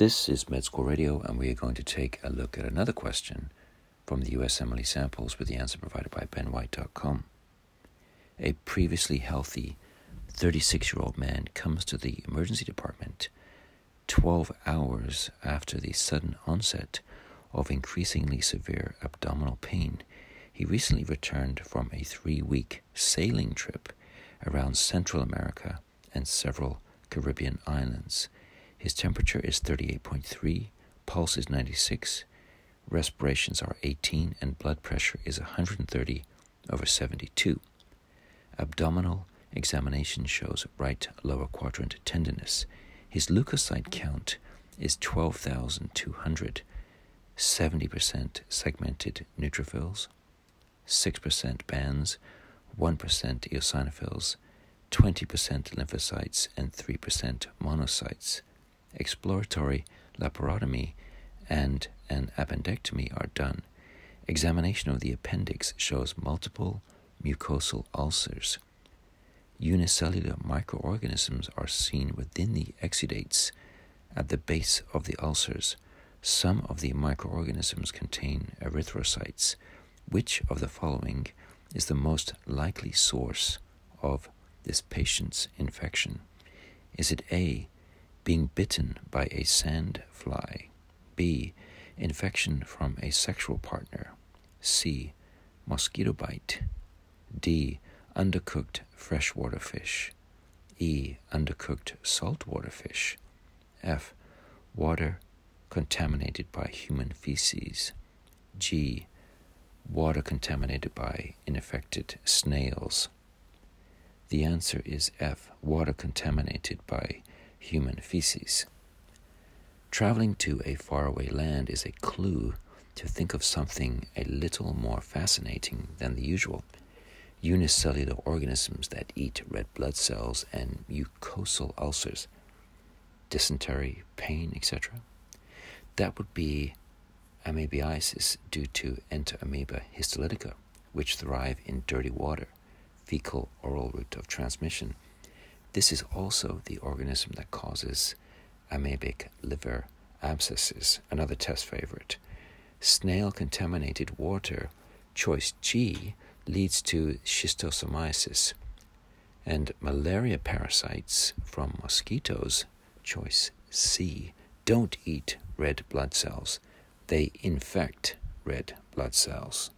This is Med School Radio, and we are going to take a look at another question from the USMLE samples with the answer provided by benwhite.com. A previously healthy 36 year old man comes to the emergency department 12 hours after the sudden onset of increasingly severe abdominal pain. He recently returned from a three week sailing trip around Central America and several Caribbean islands. His temperature is 38.3, pulse is 96, respirations are 18, and blood pressure is 130 over 72. Abdominal examination shows right lower quadrant tenderness. His leukocyte count is 12,200, 70% segmented neutrophils, 6% bands, 1% eosinophils, 20% lymphocytes, and 3% monocytes. Exploratory laparotomy and an appendectomy are done. Examination of the appendix shows multiple mucosal ulcers. Unicellular microorganisms are seen within the exudates at the base of the ulcers. Some of the microorganisms contain erythrocytes. Which of the following is the most likely source of this patient's infection? Is it A, being bitten by a sand fly? B, infection from a sexual partner? C, mosquito bite? D, undercooked freshwater fish? E, undercooked saltwater fish? F, water contaminated by human feces? G, water contaminated by infected snails? The answer is F, water contaminated by human feces. Traveling to a faraway land is a clue to think of something a little more fascinating than the usual. Unicellular organisms that eat red blood cells and mucosal ulcers, dysentery, pain, etc. That would be amoebiasis due to Entamoeba histolytica, which thrive in dirty water fecal oral route of transmission. This is also the organism that causes amoebic liver abscesses, another test favorite. Snail contaminated water, choice G, leads to schistosomiasis. And malaria parasites from mosquitoes, choice C, don't eat red blood cells. They infect red blood cells.